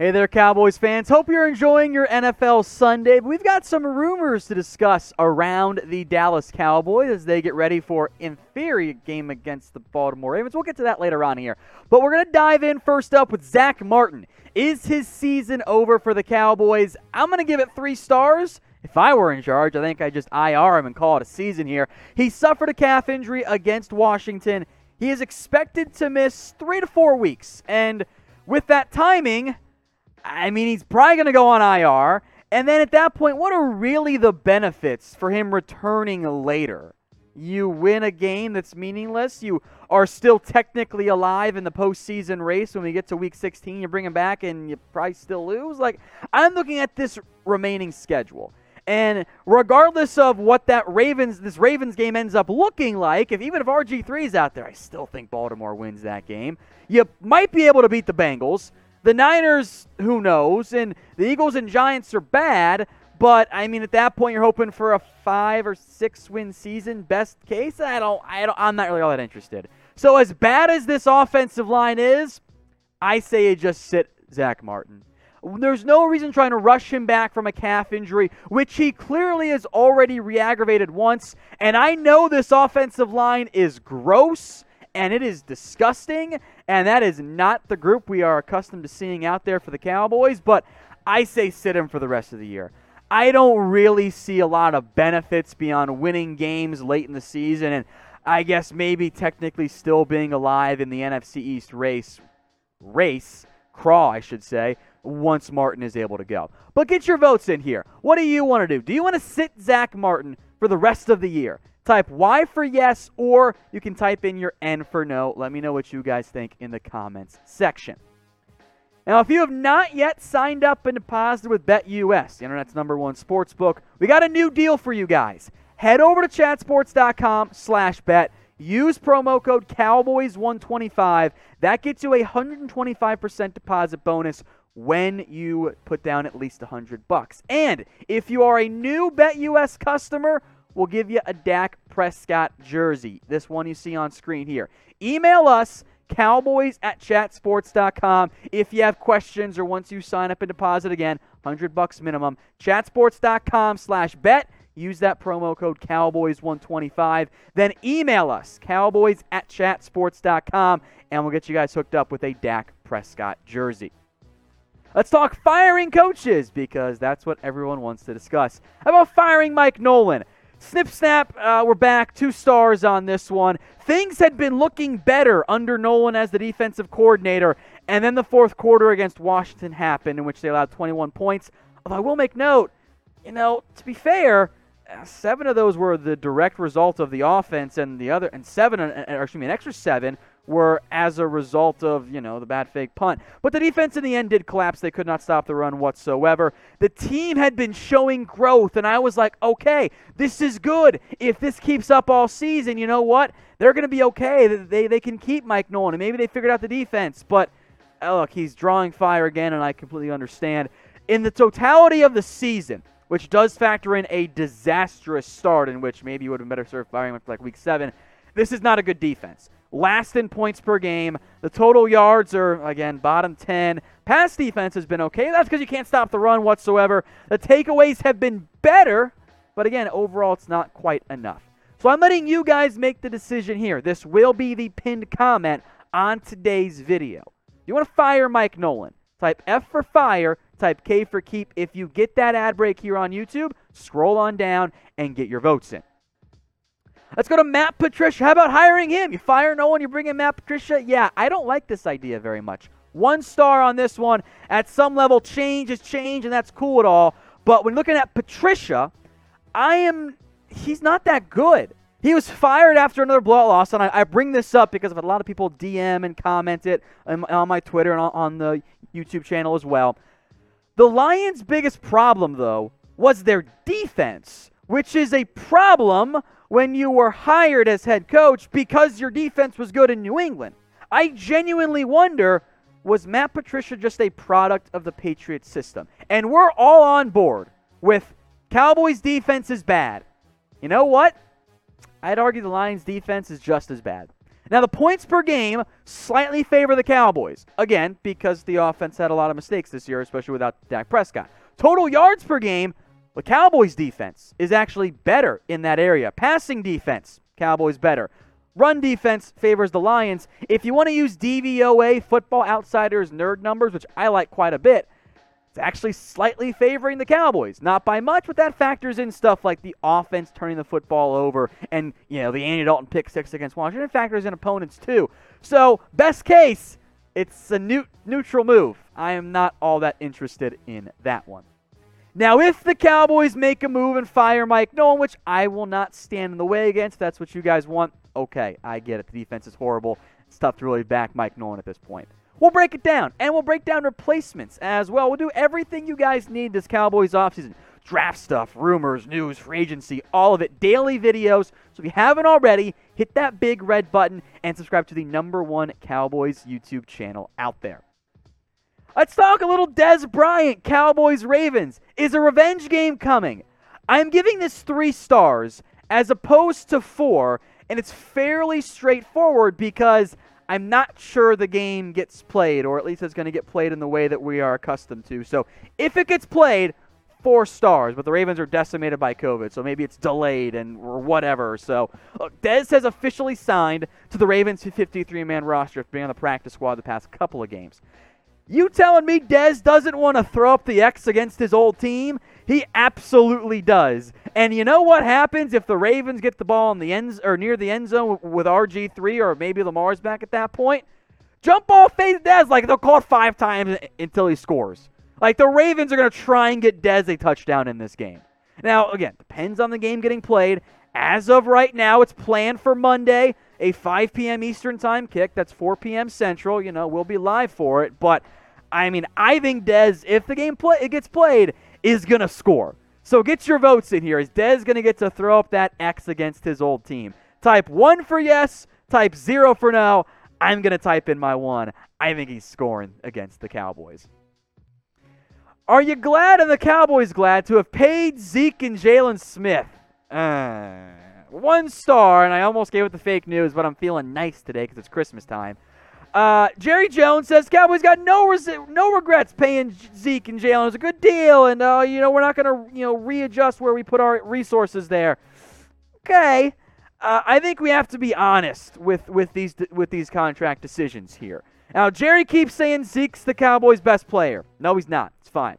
Hey there, Cowboys fans. Hope you're enjoying your NFL Sunday. We've got some rumors to discuss around the Dallas Cowboys as they get ready for, inferior game against the Baltimore Ravens. We'll get to that later on here. But we're going to dive in first up with Zack Martin. Is his season over for the Cowboys? I'm going to give it three stars. If I were in charge, I think I'd just IR him and call it a season here. He suffered a calf injury against Washington. He is expected to miss three to four weeks. And with that timing, I mean, he's probably going to go on IR. And then at that point, what are really the benefits for him returning later? You win a game that's meaningless. You are still technically alive in the postseason race. When we get to week 16, you bring him back and you probably still lose. Like, I'm looking at this remaining schedule. And regardless of what that Ravens this Ravens game ends up looking like, if even if RG3 is out there, I still think Baltimore wins that game. You might be able to beat the Bengals. The Niners, who knows? And the Eagles and Giants are bad, but I mean, at that point, you're hoping for a five or six win season, best case. I don't, I don't, I'm not really all that interested. So as bad as this offensive line is, I say you just sit Zack Martin. There's no reason trying to rush him back from a calf injury, which he clearly has already re aggravated once. And I know this offensive line is gross and it is disgusting. And that is not the group we are accustomed to seeing out there for the Cowboys. But I say sit him for the rest of the year. I don't really see a lot of benefits beyond winning games late in the season, and I guess maybe technically still being alive in the NFC East race, race crawl, I should say, once Martin is able to go. But get your votes in here. What do you want to do? Do you want to sit Zack Martin for the rest of the year? Type Y for yes, or you can type in your N for no. Let me know what you guys think in the comments section. Now, if you have not yet signed up and deposited with BetUS, the internet's number one sports book, we got a new deal for you guys. Head over to chatsports.com slash bet. Use promo code Cowboys125. That gets you a 125% deposit bonus when you put down at least 100 bucks. And if you are a new BetUS customer, we'll give you a Dak Prescott jersey. This one you see on screen here. Email us, cowboys at chatsports.com, if you have questions or once you sign up and deposit again, 100 bucks minimum. Chatsports.com slash bet. Use that promo code Cowboys125. Then email us, cowboys at chatsports.com, and we'll get you guys hooked up with a Dak Prescott jersey. Let's talk firing coaches because that's what everyone wants to discuss. How about firing Mike Nolan? Snip snap, uh, we're back. Two stars on this one. Things had been looking better under Nolan as the defensive coordinator, and then the fourth quarter against Washington happened, in which they allowed 21 points. Although I will make note, you know, to be fair, uh, seven of those were the direct result of the offense, and the other, and seven, uh, or excuse me, an extra seven were as a result of, you know, the bad fake punt. But the defense in the end did collapse. They could not stop the run whatsoever. The team had been showing growth, and I was like, okay, this is good. If this keeps up all season, you know what? They're going to be okay. They, they can keep Mike Nolan, and maybe they figured out the defense. But oh, look, he's drawing fire again, and I completely understand. In the totality of the season, which does factor in a disastrous start, in which maybe you would have better served firing him like week seven, this is not a good defense last in points per game. The total yards are, again, bottom 10. Pass defense has been okay. That's because you can't stop the run whatsoever. The takeaways have been better, but again, overall, it's not quite enough. So I'm letting you guys make the decision here. This will be the pinned comment on today's video. You want to fire Mike Nolan? Type F for fire, type K for keep. If you get that ad break here on YouTube, scroll on down and get your votes in. Let's go to Matt Patricia. How about hiring him? You fire no one, you bring in Matt Patricia? Yeah, I don't like this idea very much. One star on this one. At some level, change is change, and that's cool at all. But when looking at Patricia, I am. He's not that good. He was fired after another blowout loss, and I, I bring this up because a lot of people DM and comment it on, my Twitter and on the YouTube channel as well. The Lions' biggest problem, though, was their defense, which is a problem when you were hired as head coach because your defense was good in New England. I genuinely wonder was Matt Patricia just a product of the Patriots system? And we're all on board with Cowboys defense is bad. You know what? I'd argue the Lions defense is just as bad. Now, the points per game slightly favor the Cowboys. Again, because the offense had a lot of mistakes this year, especially without Dak Prescott. Total yards per game, the Cowboys' defense is actually better in that area. Passing defense, Cowboys better. Run defense favors the Lions. If you want to use DVOA, Football Outsiders nerd numbers, which I like quite a bit, it's actually slightly favoring the Cowboys. Not by much, but that factors in stuff like the offense turning the football over and, you know, the Andy Dalton pick six against Washington. It factors in opponents too. So, best case, it's a new, neutral move. I am not all that interested in that one. Now, if the Cowboys make a move and fire Mike Nolan, which I will not stand in the way against, that's what you guys want, okay, I get it. The defense is horrible. It's tough to really back Mike Nolan at this point. We'll break it down, and we'll break down replacements as well. We'll do everything you guys need this Cowboys offseason. Draft stuff, rumors, news, free agency, all of it. Daily videos. So if you haven't already, hit that big red button and subscribe to the number one Cowboys YouTube channel out there. Let's talk a little Dez Bryant, Cowboys Ravens. Is a revenge game coming? I'm giving this three stars as opposed to four, and it's fairly straightforward because I'm not sure the game gets played, or at least it's going to get played in the way that we are accustomed to. So if it gets played, four stars, but the Ravens are decimated by COVID, so maybe it's delayed and or whatever. So uh, look, Dez has officially signed to the Ravens 53-man roster after being on the practice squad the past couple of games. You telling me Dez doesn't want to throw up the X against his old team? He absolutely does. And you know what happens if the Ravens get the ball in the end or near the end zone with RG3 or maybe Lamar's back at that point? Jump ball fade Dez like they'll call it five times until he scores. Like the Ravens are going to try and get Dez a touchdown in this game. Now, again, depends on the game getting played. As of right now, it's planned for Monday, a 5 p.m. Eastern time kick. That's 4 p.m. Central. You know, we'll be live for it. But I mean, I think Dez, if the game play it gets played, is gonna score. So get your votes in here. Is Dez gonna get to throw up that X against his old team? Type one for yes. Type zero for no. I'm gonna type in my one. I think he's scoring against the Cowboys. Are you glad and the Cowboys glad to have paid Zeke and Jaylon Smith? Uh, one star, and I almost gave it the fake news, but I'm feeling nice today because it's Christmas time. Uh, Jerry Jones says Cowboys got no res- no regrets paying Zeke and Jaylon. It was a good deal, and uh, you know we're not going to you know readjust where we put our resources there. Okay, uh, I think we have to be honest with with these with these contract decisions here. Now Jerry keeps saying Zeke's the Cowboys' best player. No, he's not. It's fine.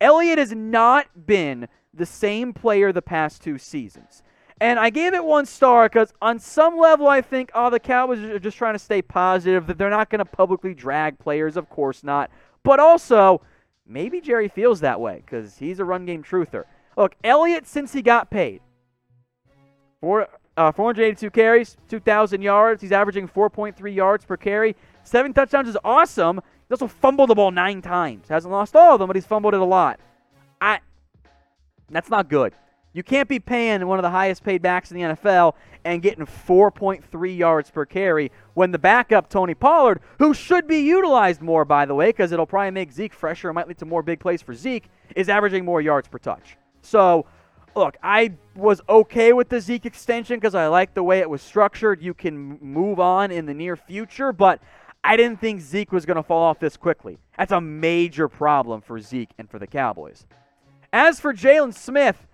Elliott has not been the same player the past two seasons. And I gave it one star because on some level I think, oh, the Cowboys are just trying to stay positive, that they're not going to publicly drag players. Of course not. But also, maybe Jerry feels that way because he's a run game truther. Look, Elliott, since he got paid, four, uh, 482 carries, 2,000 yards. He's averaging 4.3 yards per carry. Seven touchdowns is awesome. He also fumbled the ball nine times. Hasn't lost all of them, but he's fumbled it a lot. I, that's not good. You can't be paying one of the highest paid backs in the NFL and getting 4.3 yards per carry when the backup, Tony Pollard, who should be utilized more, by the way, because it'll probably make Zeke fresher and might lead to more big plays for Zeke, is averaging more yards per touch. So, look, I was okay with the Zeke extension because I like the way it was structured. You can move on in the near future, but I didn't think Zeke was going to fall off this quickly. That's a major problem for Zeke and for the Cowboys. As for Jaylon Smith,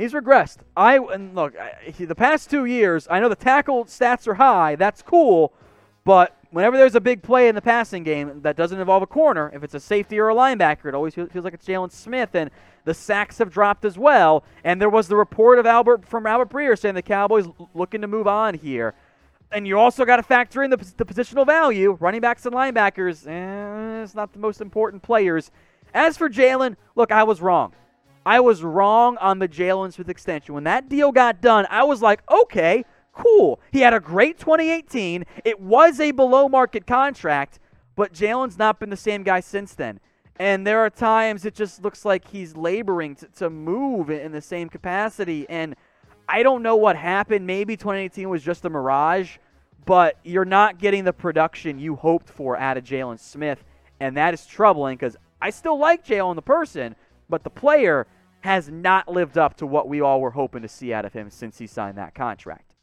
He's regressed. I and look, I, the past two years, I know the tackle stats are high. That's cool, but whenever there's a big play in the passing game that doesn't involve a corner, if it's a safety or a linebacker, it always feels like it's Jaylon Smith, and the sacks have dropped as well. And there was the report of Albert from Albert Breer saying the Cowboys looking to move on here. And you also got to factor in the, the positional value. Running backs and linebackers, eh, it's not the most important players. As for Jaylon, look, I was wrong. I was wrong on the Jaylon Smith extension. When that deal got done, I was like, okay, cool. He had a great 2018. It was a below market contract, but Jaylon's not been the same guy since then. And there are times it just looks like he's laboring to, to move in the same capacity. And I don't know what happened. Maybe 2018 was just a mirage, but you're not getting the production you hoped for out of Jaylon Smith. And that is troubling because I still like Jaylon the person, but the player has not lived up to what we all were hoping to see out of him since he signed that contract.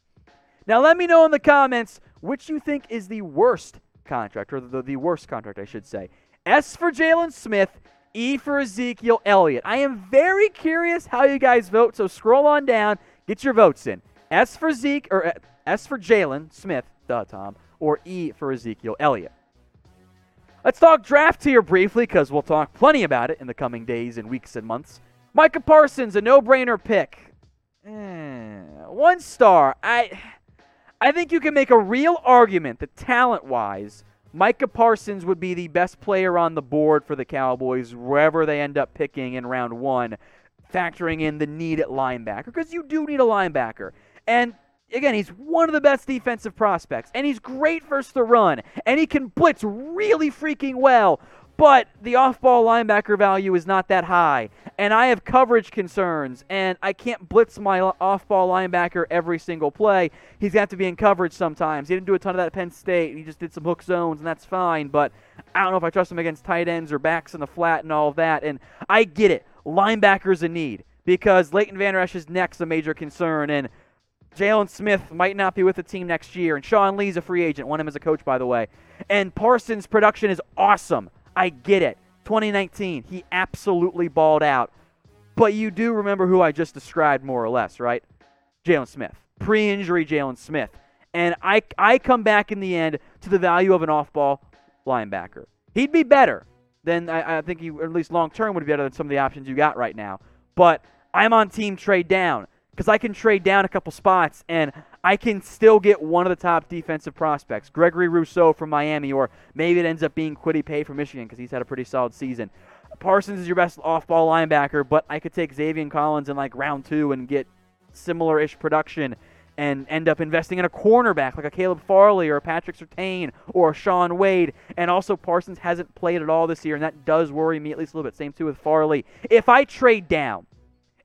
Now, let me know in the comments which you think is the worst contract, or the, the worst contract, I should say. S for Jaylon Smith, E for Ezekiel Elliott. I am very curious how you guys vote, so scroll on down, get your votes in. S for Zeke, or uh, S for Jaylon Smith, duh, Tom, or E for Ezekiel Elliott. Let's talk draft here briefly because we'll talk plenty about it in the coming days and weeks and months. Micah Parsons, a no-brainer pick. Eh, one star. I, I think you can make a real argument that talent-wise, Micah Parsons would be the best player on the board for the Cowboys wherever they end up picking in round one, factoring in the need at linebacker because you do need a linebacker. And again, he's one of the best defensive prospects, and he's great first to run, and he can blitz really freaking well. But the off ball linebacker value is not that high. And I have coverage concerns, and I can't blitz my off ball linebacker every single play. He's got to be in coverage sometimes. He didn't do a ton of that at Penn State. He just did some hook zones, and that's fine. But I don't know if I trust him against tight ends or backs in the flat and all of that. And I get it. Linebacker's a need because Leighton Vander Esch's neck's a major concern. And Jaylon Smith might not be with the team next year, and Sean Lee's a free agent. Want him as a coach, by the way. And Parsons' production is awesome. I get it. 2019, he absolutely balled out. But you do remember who I just described more or less, right? Jaylon Smith. Pre injury Jaylon Smith. And I, I come back in the end to the value of an off ball linebacker. He'd be better than, I, I think he, at least long term, would be better than some of the options you got right now. But I'm on team trade down because I can trade down a couple spots and I can still get one of the top defensive prospects, Gregory Rousseau from Miami, or maybe it ends up being Kwity Paye from Michigan because he's had a pretty solid season. Parsons is your best off-ball linebacker, but I could take Zaven Collins in like round two and get similar-ish production and end up investing in a cornerback like a Caleb Farley or a Patrick Surtain or a Shaun Wade. And also, Parsons hasn't played at all this year, and that does worry me at least a little bit. Same too with Farley. If I trade down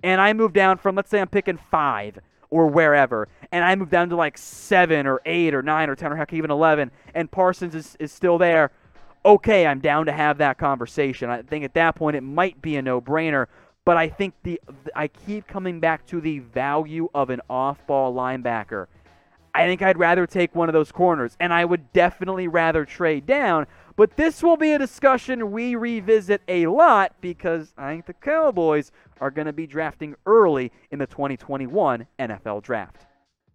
and I move down from, let's say I'm picking five or wherever, and I move down to like seven or eight or nine or 10 or heck, even 11, and Parsons is, is still there, okay, I'm down to have that conversation. I think at that point it might be a no brainer, but I think the I keep coming back to the value of an off ball linebacker. I think I'd rather take one of those corners, and I would definitely rather trade down. But this will be a discussion we revisit a lot because I think the Cowboys are going to be drafting early in the 2021 NFL Draft.